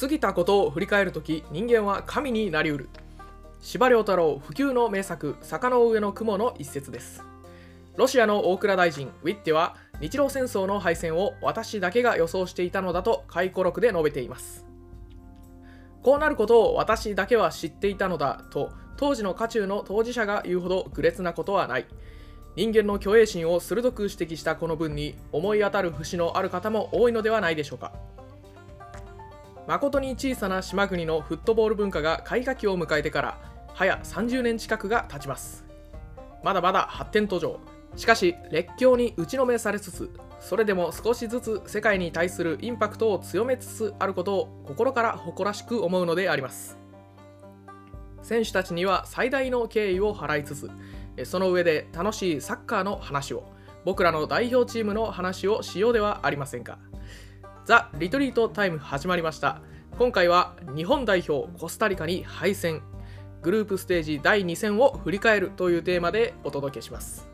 過ぎたことを振り返るとき人間は神になりうる。司馬太郎不朽の名作「坂の上の雲」の一節です。ロシアの大蔵大臣ウィッテは日露戦争の敗戦を私だけが予想していたのだと回顧録で述べています。こうなることを私だけは知っていたのだと当時の渦中の当事者が言うほど愚劣なことはない。人間の虚栄心を鋭く指摘したこの文に思い当たる節のある方も多いのではないでしょうか。誠に小さな島国のフットボール文化が開花期を迎えてから早30年近くが経ちます。まだまだ発展途上。しかし列強に打ちのめされつつそれでも少しずつ世界に対するインパクトを強めつつあることを心から誇らしく思うのであります。選手たちには最大の敬意を払いつつその上で楽しいサッカーの話を僕らの代表チームの話をしようではありませんか。ザ・リトリートタイム始まりました。今回は日本代表コスタリカに敗戦。グループステージ第2戦を振り返るというテーマでお届けします。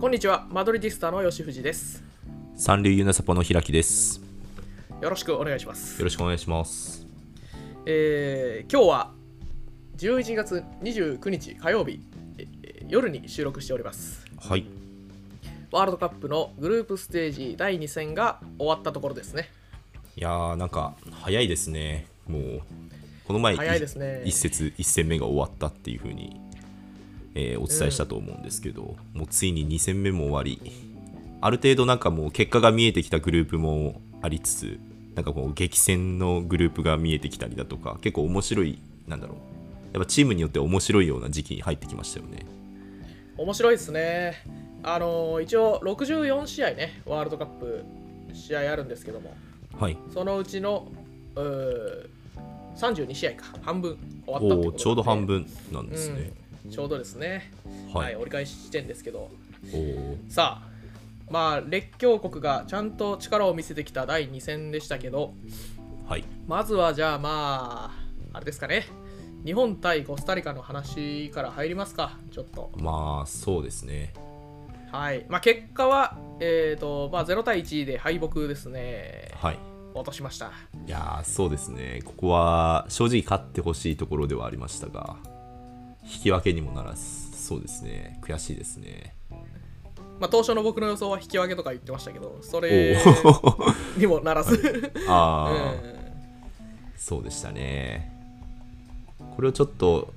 こんにちは。マドリディスタの吉藤です。三流ユナサポの開きです。よろしくお願いします。よろしくお願いしますえー今日は11月29日火曜日えー夜に収録しております。はい。ワールドカップのグループステージ第2戦が終わったところですね。いやーなんか早いですね。もうこの前早いですね。一節一戦目が終わったっていう風に、えーお伝えしたと思うんですけど、もうついに2戦目も終わり。ある程度なんかもう結果が見えてきたグループもありつつなんかこう激戦のグループが見えてきたりだとか結構面白いなんだろう。やっぱチームによって面白いような時期に入ってきましたよね。面白いですね。あのー一応64試合ねワールドカップ試合あるんですけども。はい。そのうちのうー32試合か。半分終わったっちょうど半分なんですね、うん。ちょうどですね。はい。はい、折り返し地点ですけど。さあまあ列強国がちゃんと力を見せてきた第2戦でしたけどはい。まずはじゃあまああれですかね。日本対コスタリカの話から入りますか。ちょっと。まあそうですね。はい。まあ結果はえっ、とまあ0対1で敗北ですね。はい。落としました。いやーそうですね。ここは正直勝ってほしいところではありましたが引き分けにもならずそうですね。悔しいですねまあ当初の僕の予想は引き分けとか言ってましたけどそれおにもならず。ああ、うん。そうでしたね。これをちょっと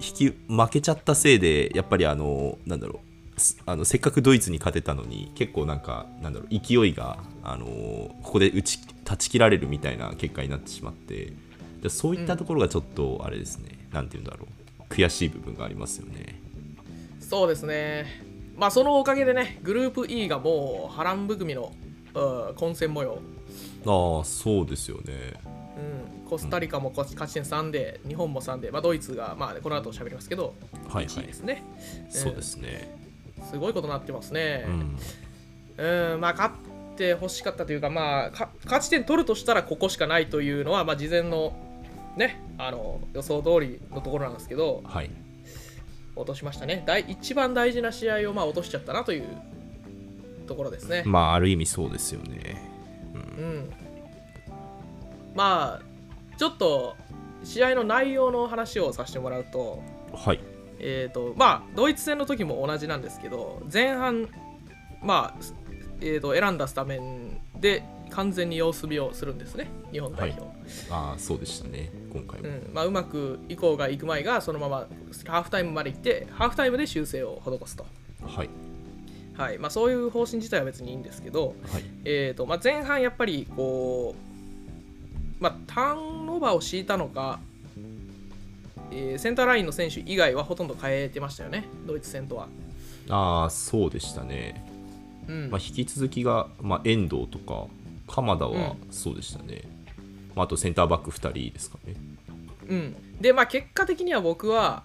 引き負けちゃったせいでやっぱりあのなんだろうすあのせっかくドイツに勝てたのに結構なんかなんだろう勢いがあのここで打ち断ち切られるみたいな結果になってしまってでそういったところがちょっとあれですね、なんて言うんだろう悔しい部分がありますよね。そうですねまあそのおかげでねグループ E がもう波乱含みのうん混戦模様。ああそうですよね。うん、コスタリカも勝ち勝ち点3で、日本も3で、まあ、ドイツが、まあ、この後喋りますけど、はい1位ですね。そうですね。すごいことになってますね。う。ん。うん、まあ、勝ってほしかったというか、まあ、か勝ち点取るとしたらここしかないというのは、まあ、事前の,、ね、あの予想通りのところなんですけど、はい落としましたね。第一番大事な試合を、まあ、落としちゃったなというところですね。まあある意味そうですよね。うん、まあちょっと試合の内容の話をさせてもらうと,、はい。えーとまあ、ドイツ戦の時も同じなんですけど前半、まあえー、と選んだスタメンで完全に様子見をするんですね日本代表、ああそうでしたね今回も、うんまあ、うまく以降が行く前がそのままハーフタイムまで行ってハーフタイムで修正を施すと、はい。はい。まあ、そういう方針自体は別にいいんですけど、はい。えーとまあ、前半やっぱりこう、まあ、ターンオーバーを敷いたのか、えーセンターラインの選手以外はほとんど変えてましたよねドイツ戦とは、ああそうでしたね、うん。まあ、引き続きが、まあ、遠藤とか鎌田はうそうでしたね、まあ、あとセンターバック2人ですかね。うん、でまあ結果的には僕は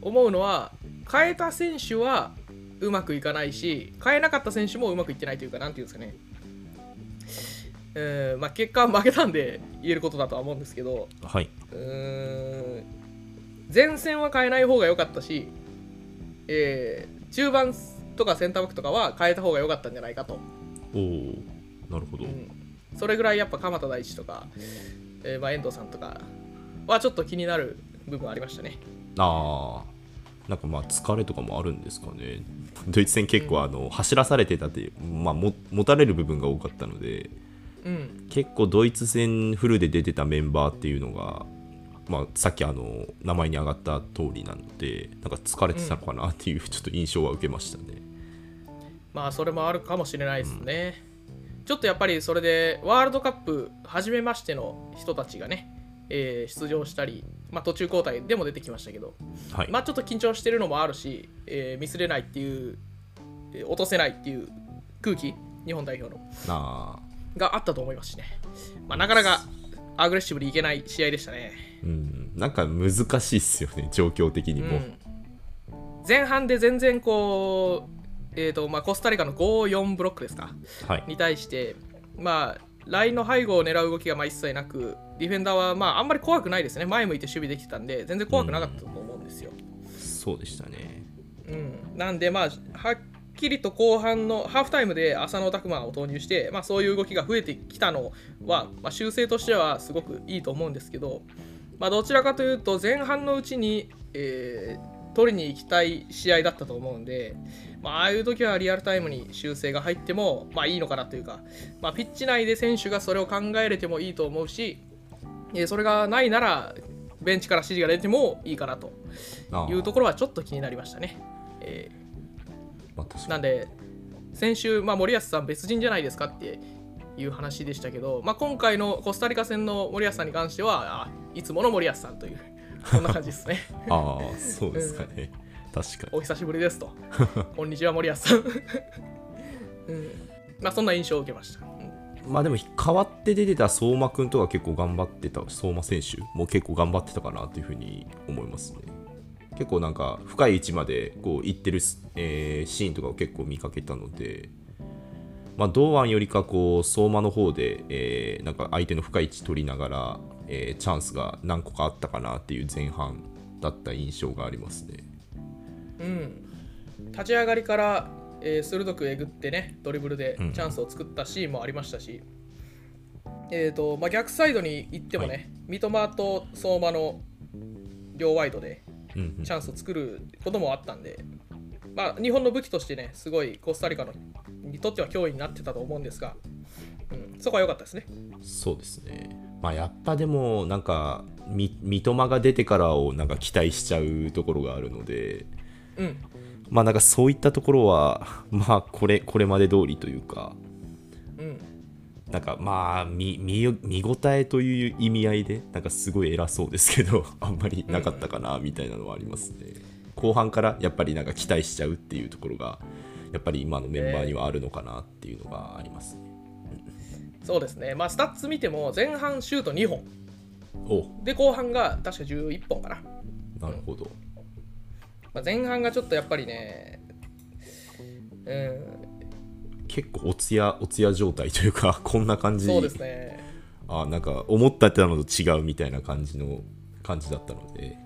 思うのは変えた選手はうまくいかないし変えなかった選手もうまくいってないというかなんていうんですかね。えーまあ、結果は負けたんで言えることだとは思うんですけど。はい。うーん前線は変えない方が良かったし、えー中盤とかセンターバックとかは変えた方が良かったんじゃないかと、おおなるほど、うんそれぐらいやっぱ鎌田大地とか、えーまあ、遠藤さんとかはちょっと気になる部分ありましたね。ああなんかまあ疲れとかもあるんですかね。ドイツ戦結構あの、走らされてたって、まあ、も持たれる部分が多かったのでうん、結構ドイツ戦フルで出てたメンバーっていうのが、まあ、さっきあの名前に上がった通りなのでなんか疲れてたのかなっていうちょっと印象は受けましたね。まあそれもあるかもしれないですね。ちょっとやっぱりそれでワールドカップ初めましての人たちがね、えー出場したり、まあ、途中交代でも出てきましたけど、はい、まあちょっと緊張してるのもあるし、えーミスれないっていう、えー落とせないっていう空気、日本代表の。あ。があったと思いますしね、まあ、なかなかアグレッシブにいけない試合でしたね。ーうん。なんか難しいっすよね状況的にも。うん。前半で全然こう、えーとまあ、コスタリカの5-4ブロックですかはい、に対して、まあ、ラインの背後を狙う動きがまあ一切なく、ディフェンダーはまああんまり怖くないですね、前向いて守備できてたんで、全然怖くなかったと思うんですよ。そうでしたね。うん、なんで、まあ、はっきりと後半のハーフタイムで浅野拓磨を投入して、まあ、そういう動きが増えてきたのは、まあ、修正としてはすごくいいと思うんですけど、まあ、どちらかというと、前半のうちに、えー取りに行きたい試合だったと思うんで、まあ、ああいう時はリアルタイムに修正が入っても、まあ、いいのかなというか、まあ、ピッチ内で選手がそれを考えれてもいいと思うし、えーそれがないなら、ベンチから指示が出てもいいかなというところはちょっと気になりましたね。えまあ、なんで、先週、まあ、森保さん別人じゃないですかっていう話でしたけど、まあ、今回のコスタリカ戦の森保さんに関しては、あいつもの森保さんという、そんな感じですね。ああそうですかね、確かにお久しぶりですと。こんにちは、森保さん。うんまあ、そんな印象を受けました。うんまあでも代わって出てた相馬くんとか結構頑張ってた相馬選手も結構頑張ってたかなというふうに思いますね結構なんか深い位置までこう行ってるス、えーシーンとかを結構見かけたのでまあ堂安よりかこう相馬の方で、えーなんか相手の深い位置取りながら、えーチャンスが何個かあったかなっていう前半だった印象がありますね。うん、立ち上がりから、えー鋭くえぐってねドリブルでうん。チャンスを作ったシーンもありましたし、えーとまあ、逆サイドに行ってもね、はい。三笘と相馬の両ワイドでうんうん。チャンスを作ることもあったんで、まあ、日本の武器としてねすごいコスタリカのにとっては脅威になってたと思うんですが、うん、そこは良かったですね。そうですね。まあ、やっぱでも、なんか、み三笘が出てからをなんか期待しちゃうところがあるので、うん。まあ、なんかそういったところは、まあ、これ、これまで通りというか、うん。なんかまあ見見見応えという意味合いでなんかすごい偉そうですけど あんまりなかったかなみたいなのはありますね、後半からやっぱりなんか期待しちゃうっていうところがやっぱり今のメンバーにはあるのかなっていうのがありますね、そうですね、まあ、スタッツ見ても前半シュート2本。お。で後半が確か11本かな。なるほど、まあ、前半がちょっとやっぱりね、うん、結構お通夜お通夜状態というか こんな感じ。そうですね。あなんか思ったってたのと違うみたいな感じの感じだったので。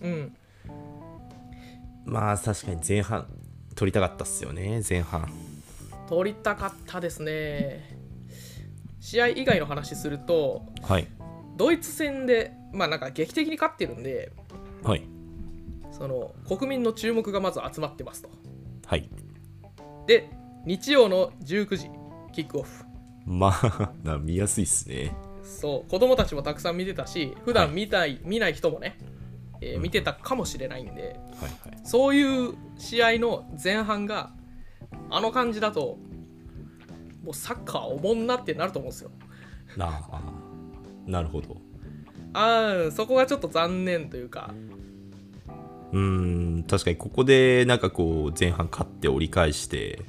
うん、まあ確かに前半取りたかったっすよね前半。取りたかったですね。試合以外の話すると、はい。ドイツ戦で、まあなんか劇的に勝ってるんで、はい。その国民の注目がまず集まってますと。はい。で、日曜の19時、キックオフ。まあ な見やすいっすね。そう、子供たちもたくさん見てたし、普段見たい、見ない人もね、えー見てたかもしれないんで、はいはい。そういう試合の前半があの感じだともうサッカーおもんなってなると思うんですよ。なあなるほど。ああそこがちょっと残念というか。うーん確かにここでなんかこう前半勝って折り返して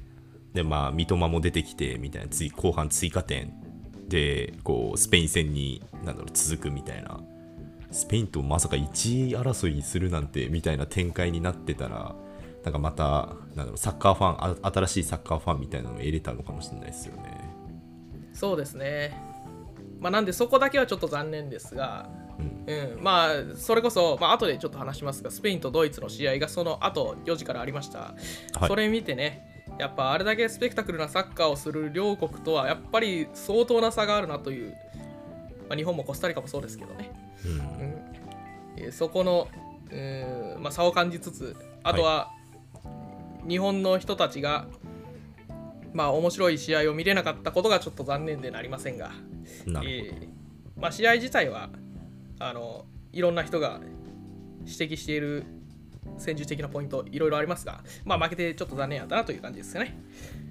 でまあ三笘も出てきてみたいなつい後半追加点。でこうスペイン戦になんだろう続くみたいな。スペインとまさか1位争いするなんてみたいな展開になってたらなんかまたなんだろうサッカーファンあ新しいサッカーファンみたいなのを得れたのかもしれないですよね。そうですね。まあなんでそこだけはちょっと残念ですが、うん、まあそれこそ、まあ後でちょっと話しますがスペインとドイツの試合がその後4時からありました、はい。それ見てねやっぱあれだけスペクタクルなサッカーをする両国とはやっぱり相当な差があるなという、まあ、日本もコスタリカもそうですけどね、うん。うん。えーそこの、うん。まあ、差を感じつつあとは、日本の人たちがまあ面白い試合を見れなかったことがちょっと残念でなりませんが、えーまあ、試合自体はあのいろんな人が指摘している戦術的なポイントいろいろありますが、まあ、負けてちょっと残念やったなという感じですよね。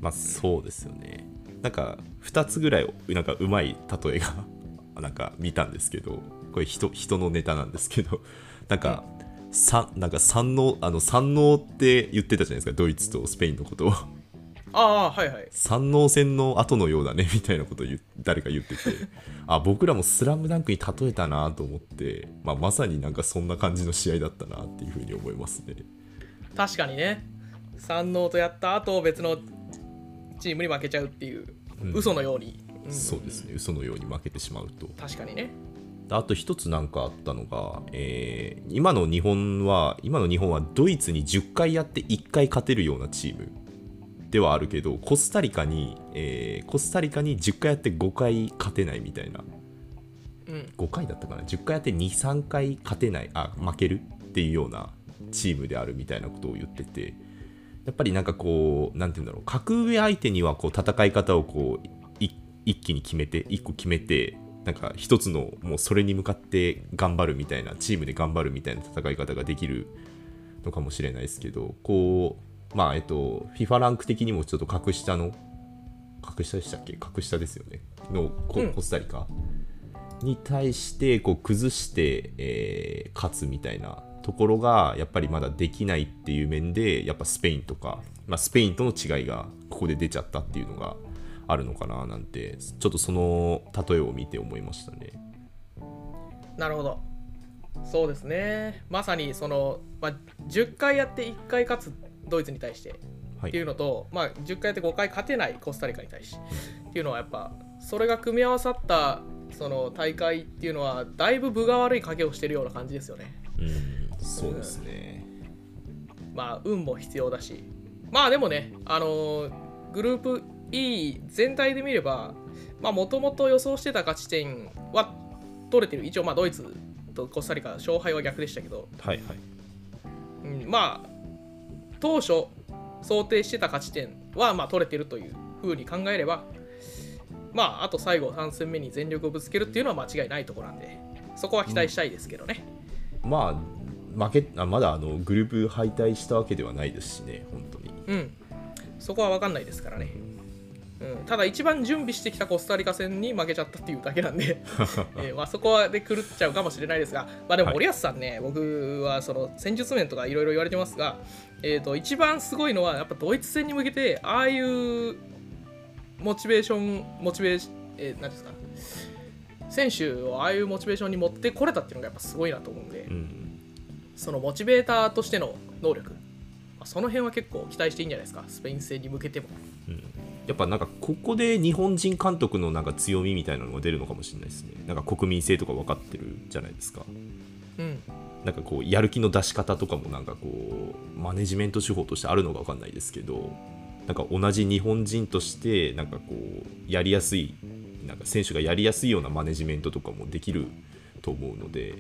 まあそうですよね。なんか2つぐらいなんかうまい例えがなんか見たんですけどこれ人人のネタなんですけどなんか、さなんか三能あの三能って言ってたじゃないですかドイツとスペインのことを。ああはいはい。三能戦の後のようだね みたいなことを誰か言ってて。あ僕らも「スラムダンクに例えたなと思って、まあ、まさになんかそんな感じの試合だったなっていうふうに思いますね。確かにね。三能とやった後別のチームに負けちゃうっていう、うん。嘘のように、うん。そうですね嘘のように負けてしまうと。確かにねあと一つなんかあったのが、えー今の日本は今の日本はドイツに10回やって1回勝てるようなチームではあるけどコスタリカに、えーコスタリカに10回やって5回勝てないみたいな。うん。5回だったかな？10回やって23回勝てないあ負けるっていうようなチームであるみたいなことを言っててやっぱりなんかこうなんて言うんだろう。格上相手にはこう戦い方をこうい一気に決めて一個決めてなんか一つのもうそれに向かって頑張るみたいなチームで頑張るみたいな戦い方ができるのかもしれないですけどこうまあえっと FIFA ランク的にもちょっと格下の格下でしたっけ？格下ですよね。のコうん。コスタリカ、に対してこう崩して、えー勝つみたいなところがやっぱりまだできないっていう面でやっぱスペインとか、まあ、スペインとの違いがここで出ちゃったっていうのがあるのかななんてちょっとその例えを見て思いましたね。なるほど。そうですね。まさにその、まあ、10回やって1回勝つドイツに対してはい。っていうのと、まあ、10回やって5回勝てないコスタリカに対しっていうのはやっぱそれが組み合わさったその大会っていうのはだいぶ分が悪い賭けをしてるような感じですよね。うんそうですね。まあ運も必要だし。まあでもねあのーグループ E 全体で見ればまあもともと予想してた勝ち点は取れてる。一応まあドイツとコスタリカ勝敗は逆でしたけど、はいはい。うん、まあ当初想定してた勝ち点はまあ取れてるというふうに考えればまああと最後3戦目に全力をぶつけるっていうのは間違いないところなんでそこは期待したいですけどね、まあ負けあまだあのグループ敗退したわけではないですしね本当に。うん、そこは分かんないですからね、うん、ただ一番準備してきたコスタリカ戦に負けちゃったっていうだけなんで、えーまあ、そこはで狂っちゃうかもしれないですが、まあ、でもはい。森保さんね、僕はその戦術面とかいろいろ言われてますが、えー、と一番すごいのはやっぱドイツ戦に向けてああいうモチベーションモチベーション、えー、何ですか選手をああいうモチベーションに持ってこれたっていうのがやっぱすごいなと思うんで、うんそのモチベーターとしての能力、まあその辺は結構期待していいんじゃないですかスペイン戦に向けても。やっぱなんかここで日本人監督のなんか強みみたいなのが出るのかもしれないですね。なんか国民性とか分かってるじゃないですか。うんなんかこうやる気の出し方とかもなんかこうマネジメント手法としてあるのか分かんないですけどなんか同じ日本人としてなんかこうやりやすいなんか選手がやりやすいようなマネジメントとかもできると思うので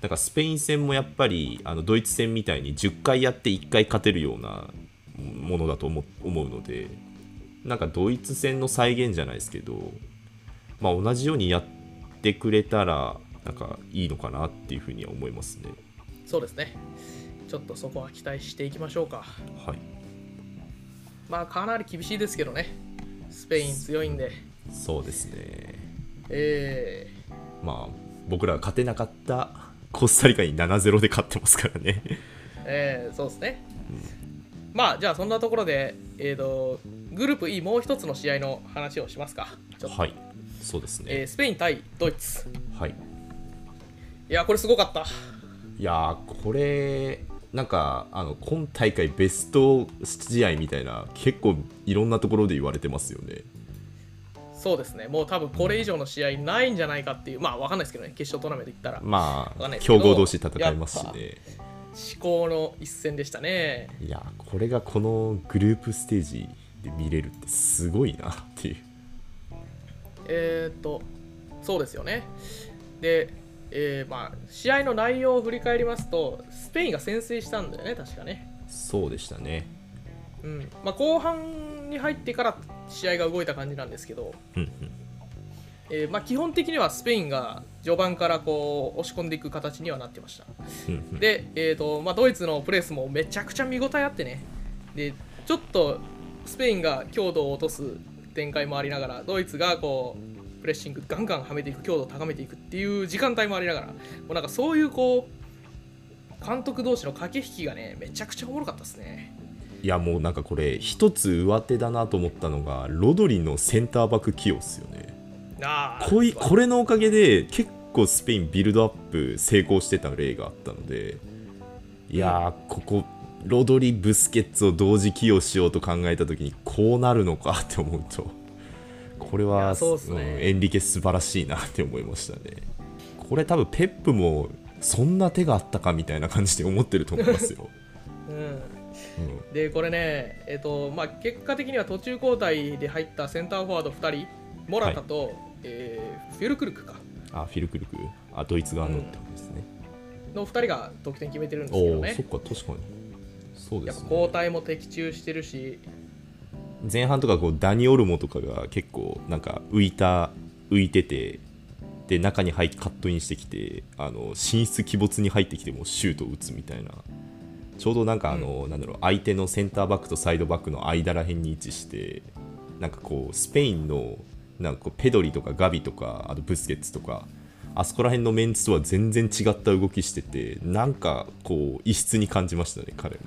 なんかスペイン戦もやっぱりあのドイツ戦みたいに10回やって1回勝てるようなものだと思思うのでなんかドイツ戦の再現じゃないですけど、まあ、同じようにやってくれたらなんかいいのかなっていうふうには思いますね。そうですね。ちょっとそこは期待していきましょうか。はい、まあかなり厳しいですけどね。スペイン強いんで。そうですね。えまあ僕らが勝てなかったコスタリカに7-0で勝ってますからね。ーえーそうですね、まあじゃあそんなところでえーとグループ E もう一つの試合の話をしますか。はい、そうですね。えースペイン対ドイツ。はい。いやこれすごかった。いやーこれなんかあの今大会ベスト試合みたいな結構いろんなところで言われてますよね。そうですね、もう多分これ以上の試合ないんじゃないかっていう、まあわかんないですけどね、決勝トーナメント行ったら、まあ強豪同士戦いますしね至高の一戦でしたね。いやこれがこのグループステージで見れるってすごいなっていうえーっと、そうですよね。で、えーまあ、試合の内容を振り返りますと、スペインが先制したんだよね、確かね。そうでしたねうんまあ、後半に入ってから試合が動いた感じなんですけど、うんうんえーまあ、基本的にはスペインが序盤からこう押し込んでいく形にはなってました。で、えーとまあ、ドイツのプレスもめちゃくちゃ見応えあってね。でちょっとスペインが強度を落とす展開もありながらドイツがこうプレッシングガンガンはめていく強度を高めていくっていう時間帯もありながらもうなんかそういうこう監督同士の駆け引きがねめちゃくちゃおもろかったですね。いやもうなんかこれ一つ上手だなと思ったのがロドリのセンターバック起用っすよねこいこれのおかげで結構スペインビルドアップ成功してた例があったのでいやーここロドリブスケッツを同時起用しようと考えた時にこうなるのかって思うとこれいはやそうっすね。んエンリケ素晴らしいなって思いましたね。これ多分ペップもそんな手があったかみたいな感じで思ってると思いますよ、うん。うん。でこれね、えっとまあ、結果的には途中交代で入ったセンターフォワード2人モラタと、えーフィルクルクか。あフィルクルク。あドイツ側のってことですね、の2人が得点決めてるんですけどね。そっか確かに。そうでやっぱすね交代も的中してるし。前半とかこうダニ・オルモとかが結構なんか浮いた浮いててで中に入ってカットインしてきてあの進出鬼没に入ってきてもシュートを打つみたいな。ちょうどなんかあの、なんだろう相手のセンターバックとサイドバックの間らへんに位置してなんかこうスペインのなんかペドリとかガビとかあとブスケッツとかあそこら辺のメンツとは全然違った動きしててなんかこう異質に感じましたね彼も。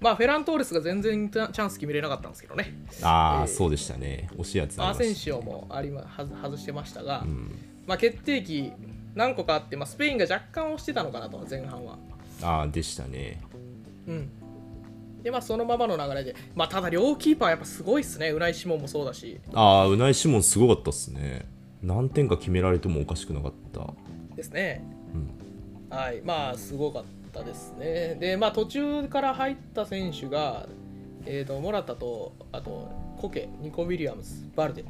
まあフェラントーレスが全然チャンス決めれなかったんですけどね。ああ、えーそうでしたね。惜しいやつあアーりましたセンシオもありまはず外してましたが、うん。まあ、決定機何個かあって、まあ、スペインが若干押してたのかなと前半は。ああでしたね。うんでまあそのままの流れで、まあ、ただ両キーパーやっぱすごいっすね。ウナイ・シモンもそうだし。ああウナイ・シモンすごかったっすね。何点か決められてもおかしくなかった。ですね。うん。はい。まあすごかったですね。でまあ途中から入った選手が、えー、とモラタとあとコケニコ・ウィリアムズバルデ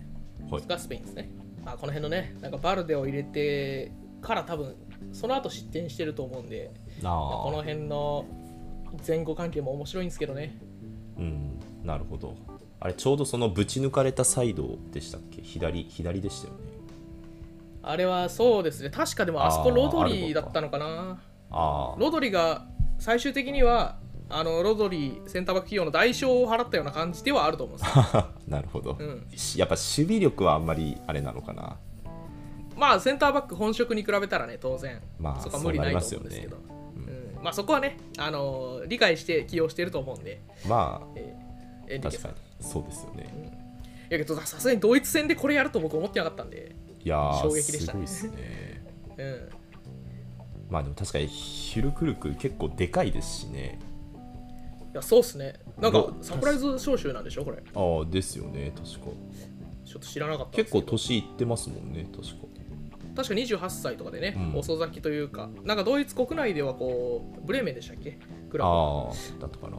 はい。がスペインですね、まあ、この辺のねなんかバルデを入れてから多分その後失点してると思うんでまあこの辺の前後関係も面白いんですけどね。うん。なるほど。あれちょうどそのぶち抜かれたサイドでしたっけ？左左でしたよね。あれはそうですね。確かでもあそこロドリだったのかな。ああロドリが最終的にはあのロドリセンターバック企業の代償を払ったような感じではあると思うんです。よ なるほど、うん。しやっぱ守備力はあんまりあれなのかな？まあセンターバック本職に比べたらね当然、まあそこは無理ないと思うんですけど。うんまあそこはねあの理解して起用してると思うんで、まえーエンあリケさん。確かに。そうですよね。いやけどさすがにドイツ戦でこれやると僕思ってなかったんで、いやー衝撃でした。ねすごいっすね。うん、まあでも確かにヒルクルク結構でかいですしね。いやそうっすね。なんかどサプライズ招集なんでしょこれ。ああですよね。確か。ちょっと知らなかった結構年いってますもんね確か確か28歳とかでね、うん。遅咲きというかなんかドイツ国内ではこうブレーメンでしたっけ？クラブ。ああだったかな。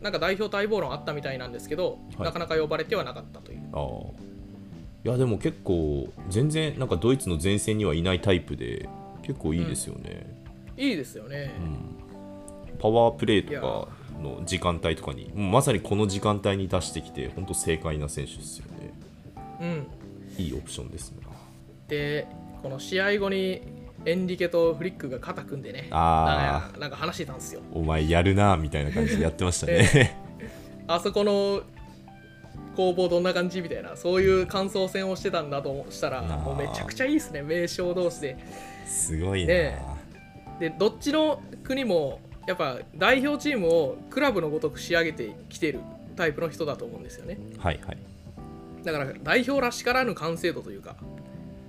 なんか代表待望論あったみたいなんですけど、はい。なかなか呼ばれてはなかったという。ああいやでも結構全然なんかドイツの前線にはいないタイプで結構いいですよね、いいですよね、パワープレーとかの時間帯とかにもうまさにこの時間帯に出してきて本当正解な選手ですよね。うん、いいオプションですねでこの試合後にエンリケとフリックが肩組んでねあなんかなんか話してたんですよ。お前やるなみたいな感じでやってましたね。あそこの攻防どんな感じみたいなそういう感想戦をしてたんだとしたらもうめちゃくちゃいいですね名将同士で。すごいな、ねでどっちの国もやっぱ代表チームをクラブのごとく仕上げてきてるタイプの人だと思うんですよね。はいはい。だから代表らしからぬ完成度というか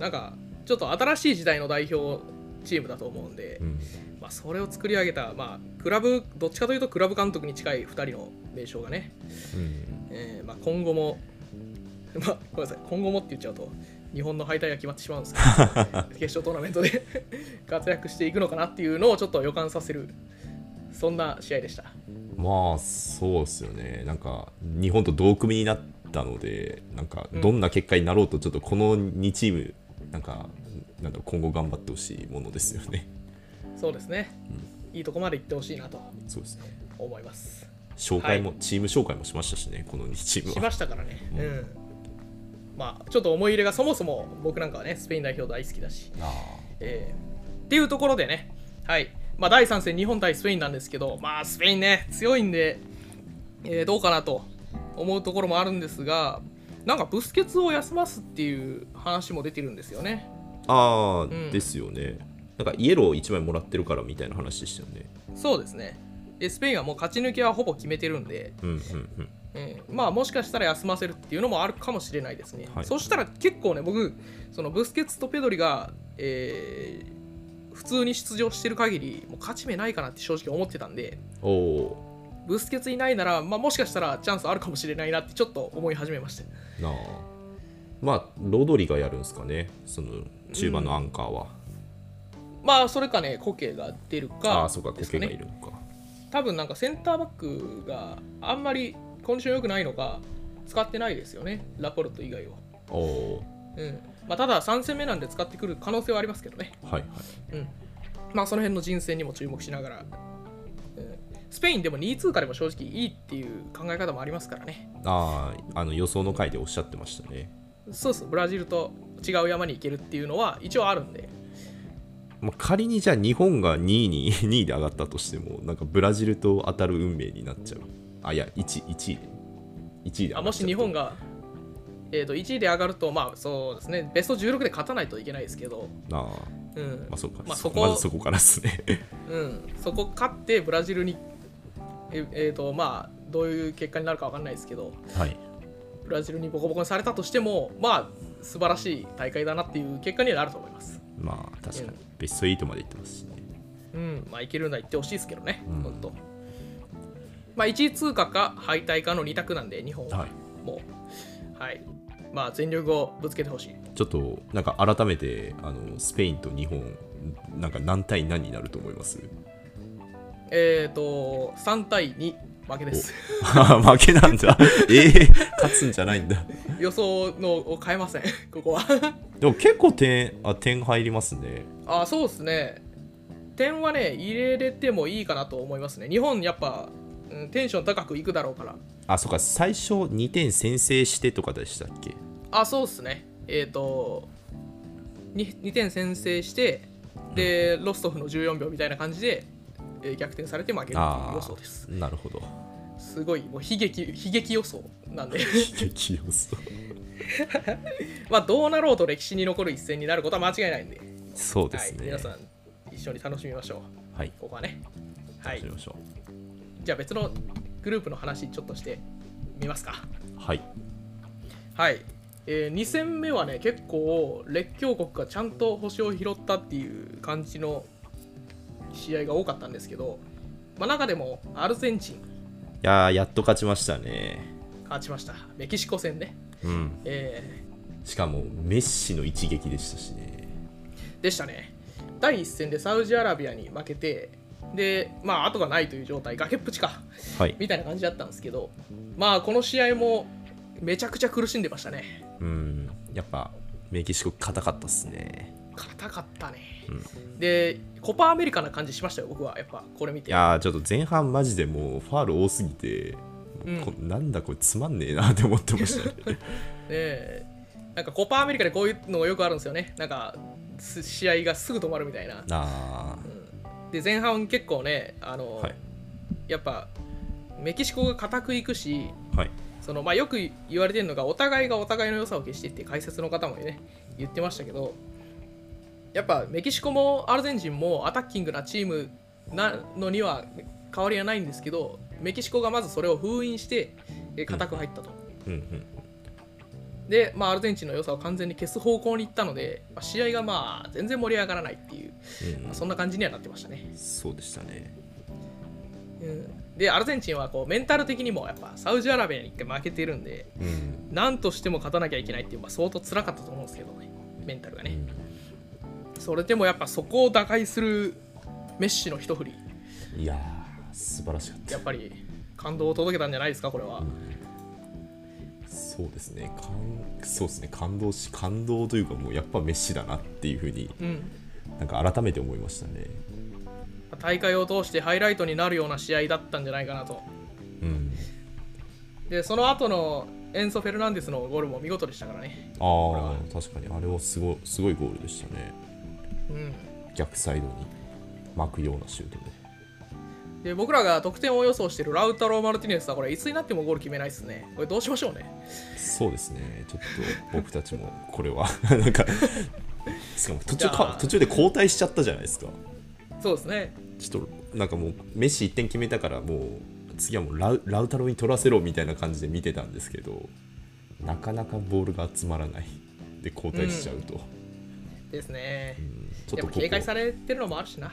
なんかちょっと新しい時代の代表チームだと思うんで、うん。まあ、それを作り上げた、まあ、クラブどっちかというとクラブ監督に近い2人の名将がね、うん。えーまあ、今後も まあ、ごめんなさい、今後もって言っちゃうと、日本の敗退が決まってしまうんですけど、決勝トーナメントで 活躍していくのかなっていうのをちょっと予感させる、そんな試合でした。まあそうですよね。なんか日本と同組になったのでなんかどんな結果になろうとちょっとこの2チームなんかなんだろう今後頑張ってほしいものですよね。そうですね、いいとこまで行ってほしいなとそうですね。思います。紹介も、チーム紹介もしましたしねこの2チームしはましたからね。うん。まあ、ちょっと思い入れがそもそも僕なんかはね、スペイン代表大好きだし、あえー。っていうところでね、はい。まあ、第3戦、日本対スペインなんですけど、まあ、スペインね、強いんで、えーどうかなと思うところもあるんですが、なんかブスケツを休ますっていう話も出てるんですよね。あー、うんですよね。なんかイエロー1枚もらってるからみたいな話でしたよね。そうですね。でスペインはもう勝ち抜けはほぼ決めてるんで、うんうんうん。えーまあもしかしたら休ませるっていうのもあるかもしれないですね、はい。そしたら結構ね僕そのブスケツとペドリが、えー普通に出場してる限りもう勝ち目ないかなって正直思ってたんで。おおブスケツいないなら、まあ、もしかしたらチャンスあるかもしれないなってちょっと思い始めました。ーなあ。まあロドリがやるんですかね。その中盤のアンカーは、まあそれかねコケが出るかああそうかコケがいるのか。多分なんかセンターバックがあんまりコンディション良くないのか使ってないですよね。ラポルト以外は。おおうん。まあ、ただ3戦目なんで使ってくる可能性はありますけどね。はいはい。うん、まあその辺の人選にも注目しながら、うんスペインでも2位通過でも正直いいっていう考え方もありますからね。あああの予想の回でおっしゃってましたね、そうそうブラジルと違う山に行けるっていうのは一応あるんで。まあ、仮にじゃあ日本が2位に 2位で上がったとしてもなんかブラジルと当たる運命になっちゃう。あいや 1, 1位で。1位であもし日本が、えー、と1位で上がるとまあそうですね。ベスト16で勝たないといけないですけど、ああうん。まあそうか、まあそこまずそこからですね。うん、そこ勝ってブラジルにええーとまあどういう結果になるか分かんないですけどはい。ブラジルにボコボコにされたとしてもまあ素晴らしい大会だなっていう結果にはなると思います。まあ確かに。うん。ベスト8まで行ってますしね。うん、まあいけるなら言ってほしいですけどね、うん。ほんと。まあ1位通過か敗退かの2択なんで、日本は、はい。もう、はい。まあ全力をぶつけてほしい。ちょっとなんか改めてあのスペインと日本なんか何対何になると思います？えっ、ー、と、3対2、負けです。負けなんだ ええ勝つんじゃないんだ予想のを変えません、ここは。でも結構点あ点入りますねあ、そうですね。点はね、入れれてもいいかなと思いますね。日本、やっぱ、うんテンション高くいくだろうから。あそうか最初2点先制してとかでしたっけ？あ、そうっすね。えっ、と2、2点先制して、で、ロストフの14秒みたいな感じで、えー逆転されて負けるっていうあ予想です。あなるほどすごい、もう悲劇、悲劇予想なんで、激予想 まあ、どうなろうと歴史に残る一戦になることは間違いないんで、はい、そうですね皆さん、一緒に楽しみましょう。はいここはね。はい楽しみ。ましょじゃあ別のグループの話ちょっとしてみますか。うはいはい。え2戦目はね、結構、列強国がちゃんと星を拾ったっていう感じの試合が多かったんですけど、まあ、中でもアルゼンチンいやーやっと勝ちましたね。勝ちました。メキシコ戦ね。うん。えしかもメッシの一撃でしたしね。ーでしたね。第1戦でサウジアラビアに負けて、で、まあ、後がないという状態、崖っぷちか、はい。みたいな感じだったんですけど、まあ、この試合もめちゃくちゃ苦しんでましたね。うん。やっぱメキシコ硬かったっすね硬かったね。で、コパアメリカな感じしましたよ、僕は、やっぱ、これ見て。いやーちょっと前半マジでもうファール多すぎて、うん。こなんだこれつまんねえなって思ってましたね。でなんかコパアメリカでこういうのがよくあるんですよね。なんかす試合がすぐ止まるみたいな。あで前半結構ねあの、はい。やっぱメキシコが固くいくしーはい。そのまあ、よく言われてるのがお互いがお互いの良さを消してって解説の方もね言ってましたけどやっぱメキシコもアルゼンチンもアタッキングなチームなのには変わりはないんですけどメキシコがまずそれを封印してえ固く入ったと、うんうんで、まあ、アルゼンチンの良さを完全に消す方向に行ったので、まあ、試合がまあ全然盛り上がらないっていう、うんまあそんな感じにはなってましたね。そうでしたね。うん、でアルゼンチンはこうメンタル的にもやっぱサウジアラビアに一回負けてるんでうん。何としても勝たなきゃいけないっていう、まあ、相当辛かったと思うんですけどね。メンタルがね、それでもやっぱそこを打開するメッシの一振り。いやー素晴らしかった。やっぱり感動を届けたんじゃないですかこれは、そうですね。感そうですね。感動し感動というかもうやっぱメッシだなっていうふうにうん、なんか改めて思いましたね。大会を通してハイライトになるような試合だったんじゃないかなと。うん。でその後のエンソ・フェルナンデスのゴールも見事でしたからね。ああ確かに。あれはすごいすごいゴールでしたね。うん逆サイドに巻くようなシュートで。で僕らが得点を予想しているラウタロ・マルティネスはこれいつになってもゴール決めないですね。これどうしましょうね。そうですね。ちょっと僕たちもこれは なんかしかも途中か途中で交代しちゃったじゃないですか。そうですね。ちょっとなんかもうメッシ1点決めたからもう次はもうラウラウタロに取らせろみたいな感じで見てたんですけどなかなかボールが集まらない。で交代しちゃうと、ですね。うん。ちょっとここ。警戒されてるのもあるしな。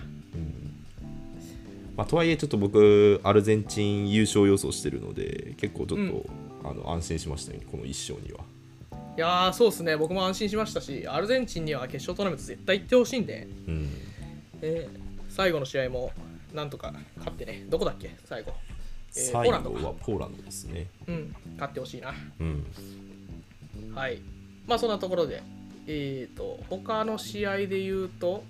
まあ、とはいえちょっと僕アルゼンチン優勝予想してるので結構ちょっと、うん。あの安心しましたねこの1勝には。いやーそうですね。僕も安心しましたしアルゼンチンには決勝トーナメント絶対行ってほしいんで、うん。えー最後の試合もなんとか勝ってね。どこだっけ？最後、えー最ポーランドか。後はポーランドですね。うん。勝ってほしいな。うん。はい。まあそんなところでえっ、と他の試合で言うと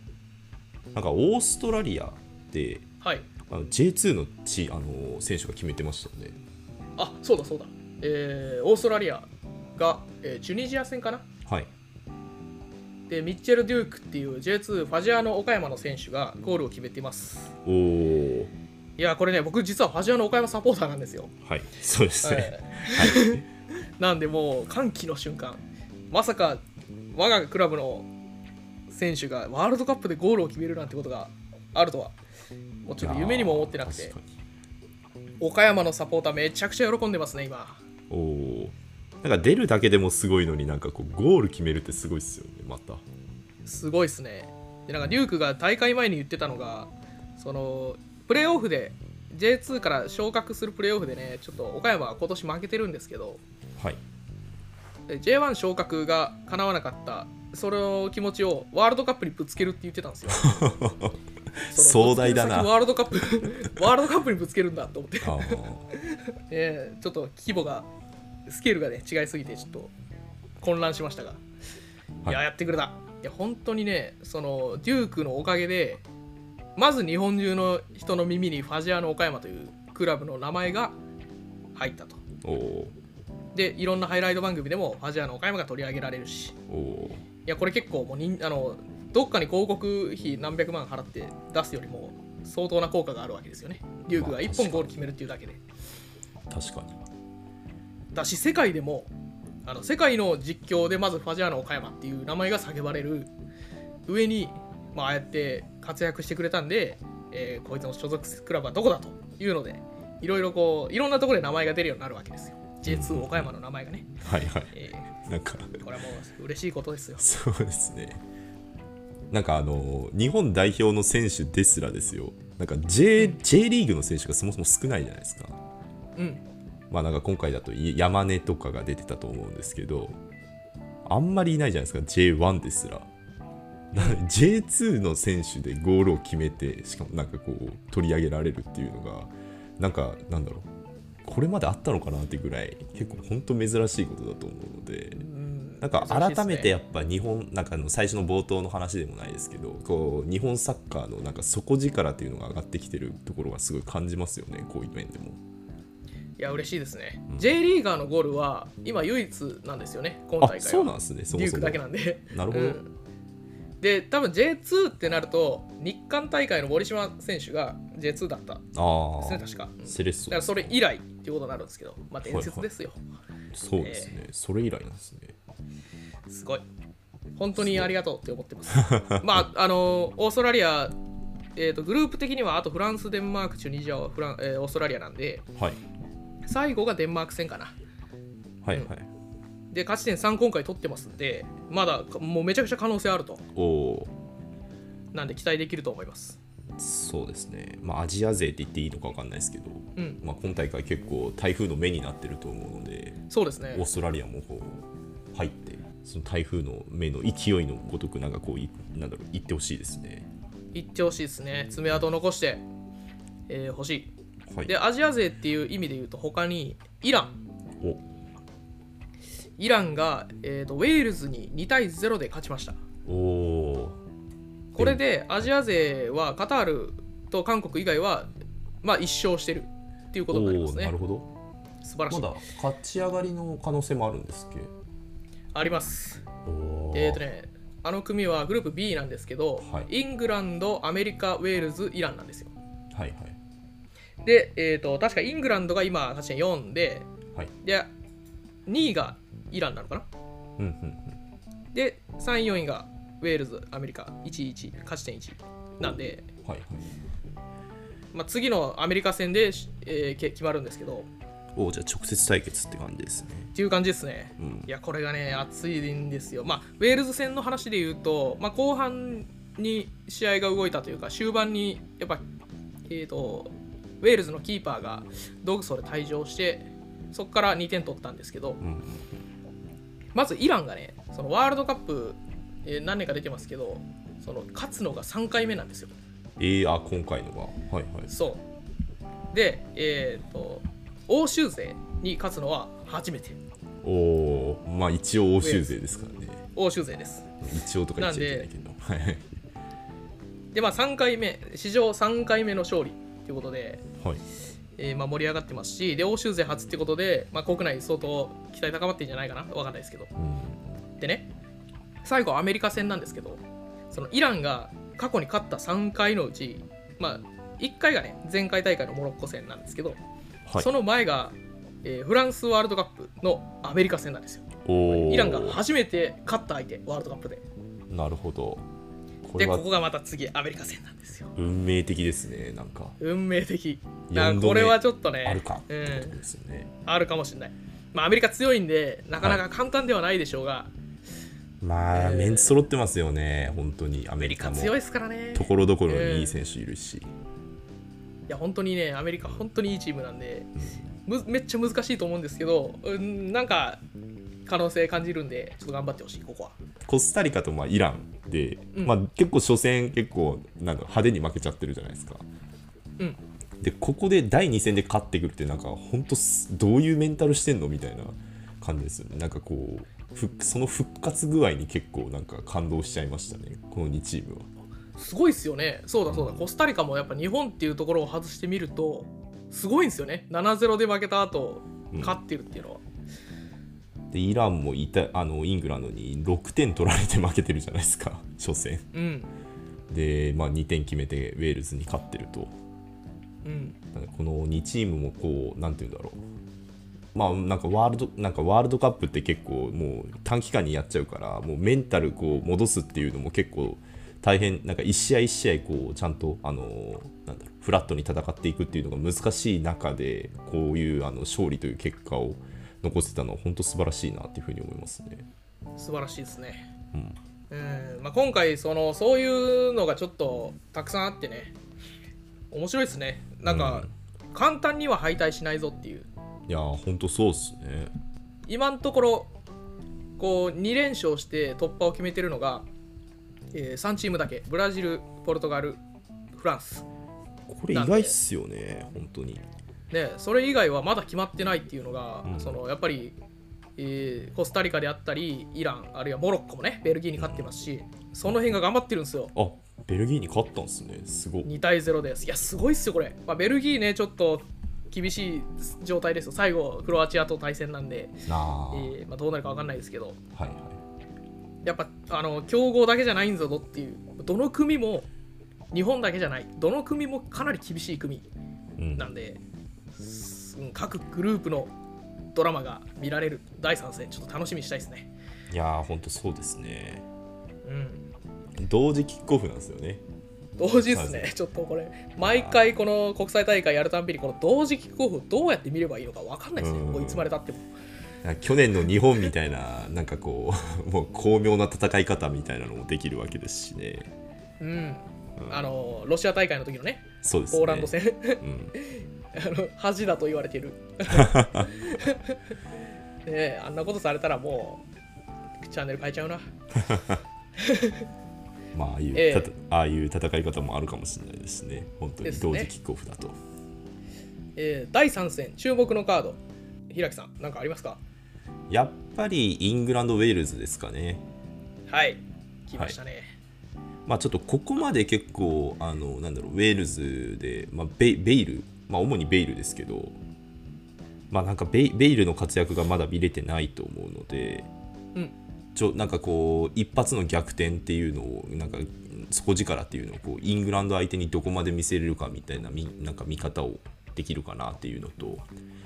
なんかオーストラリアではい。あの J2 のチあの選手が決めてましたよね。あそうだそうだ。えーオーストラリアが、えーチュニジア戦かな？はい。でミッチェル・デュークっていう J2 ファジアーノ岡山の選手がゴールを決めています。おおいやこれね僕実はファジアーノ岡山サポーターなんですよ、はいそうですね、はい。なんでもう歓喜の瞬間。まさか我がクラブの選手がワールドカップでゴールを決めるなんてことがあるとはもうちょっと夢にも思ってなくて。岡山のサポーターめちゃくちゃ喜んでますね今。におおなんか出るだけでもすごいのになんかこうゴール決めるってすごいっすよねまた。すごいっすね。でなんかデュークが大会前に言ってたのがそのプレーオフで J2 から昇格するプレーオフでねちょっと岡山は今年負けてるんですけどはい。で J1 昇格が叶わなかったその気持ちをワールドカップにぶつけるって言ってたんですよ。壮大だな。ワールドカップワールドカップにぶつけるんだと思って、えー。ちょっと規模がスケールがね違いすぎてちょっと混乱しましたが、い、やはい。やってくれた。いや本当にねそのデュークのおかげでまず日本中の人の耳にファジアーノ岡山というクラブの名前が入ったとでいろんなハイライト番組でもファジアーノ岡山が取り上げられるし。いやこれ結構もうにんあのどっかに広告費何百万払って出すよりも相当な効果があるわけですよね。デュークが1本ゴール決めるっていうだけで。確かに。だし世界でもあの世界の実況でまずファジアーノ岡山っていう名前が叫ばれる。上に、まあ、ああやって活躍してくれたんで、えーこいつの所属クラブはどこだというのでいろいろこういろんなところで名前が出るようになるわけですよ J2 岡山の名前がね、はいはい。えなんか。ーこれはもう嬉しいことですよ。そうですね。なんかあの日本代表の選手ですらですよ。なんか J, J リーグの選手がそもそも少ないじゃないですか。うん。まあなんか今回だとい山根とかが出てたと思うんですけどあんまりいないじゃないですか J1 ですら。な J2 の選手でゴールを決めてしかもなんかこう取り上げられるっていうのがなんかなんだろうこれまであったのかなってぐらい結構本当珍しいことだと思うのでうん。なんか改めてやっぱ日本なんかあの最初の冒頭の話でもないですけどこう日本サッカーのなんか底力っていうのが上がってきてるところがすごい感じますよねこういう面でも。いや嬉しいですね、J リーガーのゴールは今唯一なんですよね今大会は。あそうなんですねそもそも。デュークだけなんで。なるほど、うんで多分 J2 ってなると日韓大会の森島選手が J2 だったんですね確か、うん。だセレッソからそれ以来っていうことになるんですけどまあ伝説ですよ、そうですね、それ以来なんですね。すごい。本当にありがとうって思ってます。まああのオーストラリアえー、とグループ的にはあとフランス、デンマーク、チュニジアはフラン、えーオーストラリアなんではい。最後がデンマーク戦かな。はいはい、で勝ち点3今回取ってますんでまだもうめちゃくちゃ可能性あると。なんで期待できると思います。そうですね、まあ、アジア勢って言っていいのか分かんないですけど、うん。まあ、今大会結構台風の目になってると思うのでそうですね。オーストラリアもこう入ってその台風の目の勢いのごとくなんかこういなんだろう行ってほしいですね。行ってほしいですね。爪痕を残して、えー欲しい。はい、でアジア勢っていう意味で言うと他にイラン。おイランが、えー、とウェールズに2対0で勝ちました。おこれでアジア勢はカタールと韓国以外はまあ1勝してるっていうことになりますね。おーなるほど。素晴らしい、まだ勝ち上がりの可能性もあるんですっけあります。おー。えっ、とねあの組はグループ B なんですけど、はい。イングランドアメリカウェールズイランなんですよ。はいはい。で、えー、と確かイングランドが今勝ち点4ではい。で2位がイランなのかな？うんうんで3位4位がウェールズアメリカ11勝ち点1なんで、うんはいはい。まあ、次のアメリカ戦で、えーけ決まるんですけど。おーじゃあ直接対決って感じですね。っていう感じですね、うん。いやこれがね熱いんですよ。まあウェールズ戦の話で言うと、まあ、後半に試合が動いたというか終盤にやっぱえーとウェールズのキーパーがドグソで退場してそこから2点取ったんですけど。うんまずイランがねそのワールドカップ、えー何年か出てますけどその勝つのが3回目なんですよ。えー、あ今回のが。はいはい。そう。でえっ、と欧州勢に勝つのは初めて。おおまあ一応欧州勢ですからね。欧州勢です。一応とか言っちゃいけないけど。はいでまあ3回目史上3回目の勝利ということで、はいえーまあ、盛り上がってますしで欧州勢初ってことで、まあ、国内相当期待高まってんじゃないかな。わかんないですけど。うんでね最後アメリカ戦なんですけどそのイランが過去に勝った3回のうち、まあ、1回がね前回大会のモロッコ戦なんですけど、はい。その前が、えーフランスワールドカップのアメリカ戦なんですよ。イランが初めて勝った相手ワールドカップで。なるほどこでここがまた次アメリカ戦なんですよ。運命的ですねなんか。運命的。なんかこれはちょっとねあるかっうん。あるかもしれない。まあ、アメリカ強いんで、なかなか簡単ではないでしょうが、まあ、えー。メンツ揃ってますよね本当にアアメリカも強いですからね。ところどころにいい選手いるし、いや、本当にね、アメリカ、本当にいいチームなんで、むめっちゃ難しいと思うんですけど、うん、なんか、可能性感じるんで、ちょっと頑張ってほしい、ここは。コスタリカとまあイランで、うんまあ、結構初戦結構なん派手に負けちゃってるじゃないですかうん。でここで第2戦で勝ってくるってなんか本当すどういうメンタルしてんのみたいな感じですよねなんかこうふその復活具合に結構なんか感動しちゃいましたねこの2チームはすごいですよね。そうだそうだ、コスタリカもやっぱ日本っていうところを外してみると、すごいんですよね。7-0で負けた後、うん勝ってるっていうのは。でイランもいたあのイングランドに6点取られて負けてるじゃないですか 初戦うん。で、まあ、2点決めてウェールズに勝ってるとうん。この2チームもこうなんて言うんだろうまあなんかワールドなんかワールドカップって結構もう短期間にやっちゃうからもうメンタルこう戻すっていうのも結構大変なんか一試合一試合こうちゃんとあのなんだろうフラットに戦っていくっていうのが難しい中でこういうあの勝利という結果を残せたのは本当素晴らしいなっていうふうに思いますね。素晴らしいですね。うんうんまあ、今回そのそういうのがちょっとたくさんあってね面白いですねなんか、簡単には敗退しないぞっていういやー本当そうっすね。今のところこう2連勝して突破を決めてるのが、え3チームだけブラジルポルトガルフランスこれ意外っすよね本当に。ねそれ以外はまだ決まってないっていうのが、うんそのやっぱり、えーコスタリカであったりイランあるいはモロッコもねベルギーに勝ってますし、その辺が頑張ってるんですよあベルギーに勝ったんですねすごい。2対0です。いや、すごいっすよ、これ。まあ、ベルギーね、ちょっと厳しい状態ですよ。最後、クロアチアと対戦なんで、なあ、えーまあ、どうなるか分かんないですけど、はいはい。やっぱ、あの強豪だけじゃないんぞっていう、どの組も、日本だけじゃない、どの組もかなり厳しい組うんなんで、すうん各グループのドラマが見られる第3戦、ちょっと楽しみにしたいですね。いやー、ほんとそうですね。うん。同時キックオフなんですよね。同時ですね、ちょっとこれ、毎回この国際大会やるたんびに、この同時キックオフ、どうやって見ればいいのか分かんないですね、いつまでたっても。去年の日本みたいな、なんかこう、もう巧妙な戦い方みたいなのもできるわけですしね。うん、うんあのロシア大会の時のねねポーランド戦うんあ の恥だと言われてる。ねえあんなことされたらもうチャンネル変えちゃうな。まあああいう、ええ。たたああいう戦い方もあるかもしれないですね。本当に同時キックオフだと、えー第3戦注目のカード。平木さん何かありますか？やっぱりイングランドウェールズですかね。はい。来ましたね、まあちょっとここまで結構あのなんだろうウェールズで、まあ、ベイベイル、まあ、主にベイルですけどまあなんかベイベイルの活躍がまだ見れてないと思うのでうん。ちょなんかこう一発の逆転っていうのをなんか底力っていうのをこうイングランド相手にどこまで見せれるかみたいなみなんか見方をできるかなっていうのと、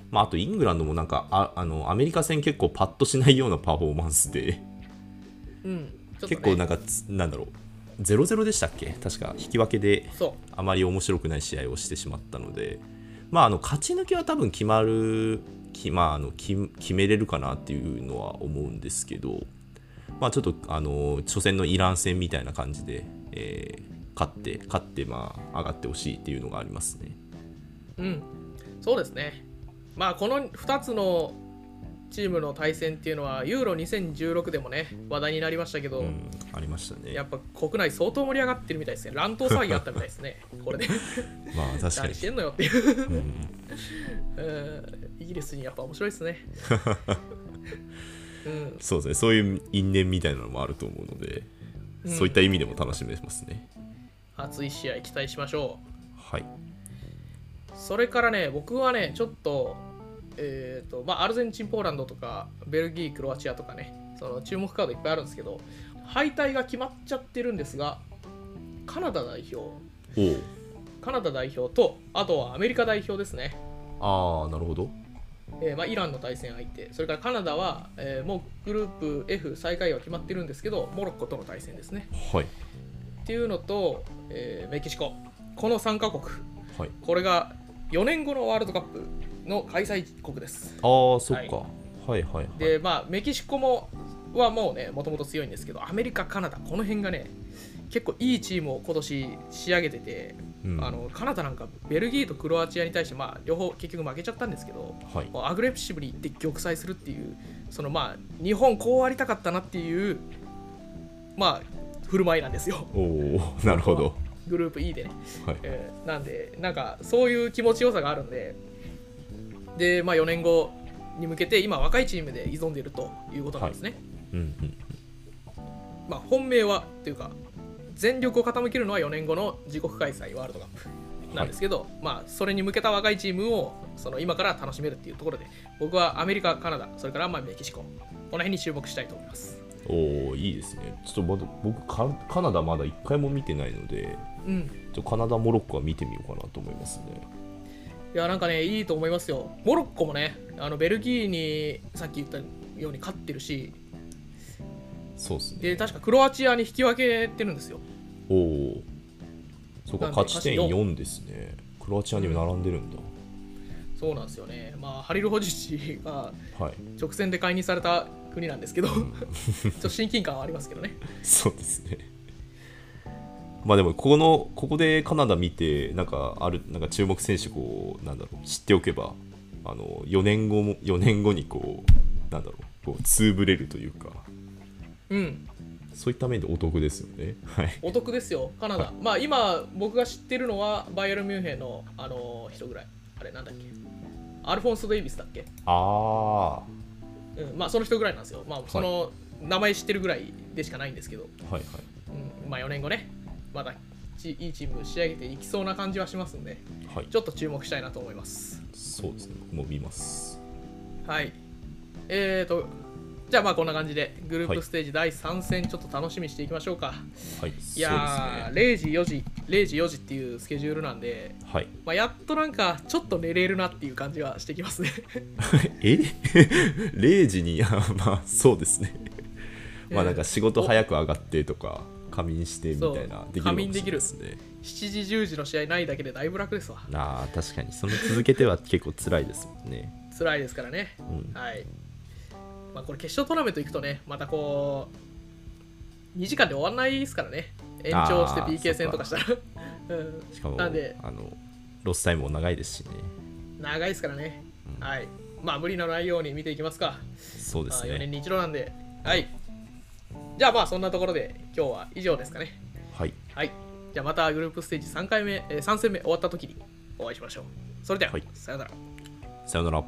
まあ、あとイングランドもなんかああのアメリカ戦結構パッとしないようなパフォーマンスでうん。ね。結構なんかつなんだろう0-0でしたっけ？確か引き分けでそあまり面白くない試合をしてしまったので、まあ、あの勝ち抜きは多分決まる、きまあ、あの決決めれるかなっていうのは思うんですけど、まあ、ちょっとあの初戦のイラン戦みたいな感じで、えー勝って、勝って、まあ、上がってほしいっていうのがありますね。ううん。そうですね。まあこの2つのチームの対戦っていうのはユーロ2016でもね話題になりましたけど、うん、ありましたね。やっぱ国内相当盛り上がってるみたいですね。乱闘騒ぎがあったみたいですね。これで。まあ、確かに。何し。てんのよっていう。うんうん。イギリスにやっぱ面白いですね。うん。そうですね、そういう因縁みたいなのもあると思うので、うん。そういった意味でも楽しめますね。熱い試合期待しましょはい。うそれからね僕はねちょっとえっ、とまあアルゼンチンポーランドとかベルギークロアチアとかねその注目カードいっぱいあるんですけど敗退が決まっちゃってるんですがカナダ代表おカナダ代表とあとはアメリカ代表ですねああ、なるほど。えーまあ、イランの対戦相手、それからカナダは、えーもうグループ F 最下位は決まってるんですけど、モロッコとの対戦ですね。はい。っていうのと、えーメキシコ、この3カ国、はい。これが4年後のワールドカップの開催国です。ああ、そっか。はいはいはい。で、まあ、メキシコもはもうね、もともと強いんですけど、アメリカ、カナダ、この辺がね、結構いいチームを今年仕上げてて、うんあのカナダなんかベルギーとクロアチアに対して、まあ、両方結局負けちゃったんですけど、はい。アグレッシブにいって玉砕するっていうそのまあ日本こうありたかったなっていうまあ振る舞いなんですよおお、なるほど。グループ E でね、はい。えーなんでなんかそういう気持ちよさがあるんででまあ4年後に向けて今若いチームで挑んでいるということなんですね、うんうん。まあ本命はというか全力を傾けるのは4年後の自国開催ワールドカップなんですけど、まあそれに向けた若いチームをその今から楽しめるっていうところで僕はアメリカカナダそれからまあメキシコこの辺に注目したいと思いますおお、いいですね。ちょっとまだ僕カ、カナダまだ一回も見てないので、うんちょっとカナダ、モロッコは見てみようかなと思いますね。いやなんかねいいと思いますよモロッコもねあのベルギーにさっき言ったように勝ってるしそうですね。で確かクロアチアに引き分けてるんですよおお。そうか、勝ち点勝ち4ですね。クロアチアにも並んでるんだ。そうなんですよねまあハリル・ホジッチがはい。直線で解任された国なんですけど ちょっと親近感はありますけどねそうですね。まあでもこのここでカナダ見てなんかあるなんか注目選手こうなんだろう知っておけばあの4年後も4年後にこうなんだろうこうつぶれるというか。うん。そういった面でお得ですよね。はい。お得ですよカナダ。まあ今僕が知ってるのはバイエルン・ミュンヘンのあの人ぐらい。あれなんだっけ？アルフォンス・デイビスだっけ？あうん、まあその人ぐらいなんですよ。まあその名前知ってるぐらいでしかないんですけど、あはいはい。うん、まあ4年後ね、まだちいいチーム仕上げていきそうな感じはしますんで、はい。ちょっと注目したいなと思います。そうですね。僕も見ます。はい。えーと、じゃあまあこんな感じでグループステージ第3戦ちょっと楽しみにしていきましょうか。はい。いやー、そうで0時4時、0時4時っていうスケジュールなんで。はい。まあ、やっとなんかちょっと寝れるなっていう感じはしてきますね。え ?0 時に、あまあそうですね。まあなんか仕事早く上がってとか、仮眠してみたいなそう、できるかもしれない仮眠できるですね。7時、10時の試合ないだけでだいぶ楽ですわ。ああ、確かに。その続けては結構辛いですもんね。辛いですからね。うん。はい。まあ、これ決勝トーナメント行くとね、またこう、2時間で終わらないですからね。延長して PK 戦とかしたら、うん、しかもなんであのロスタイムも長いですしね長いですからね、はいまあ無理のないように見ていきますかまあ、4そうですね年に一度なんではいじゃあまあそんなところで今日は以上ですかね。はい。はい。じゃあまたグループステージ3回目、えー3戦目終わった時にお会いしましょう。それでは、はい。さよなら。さよなら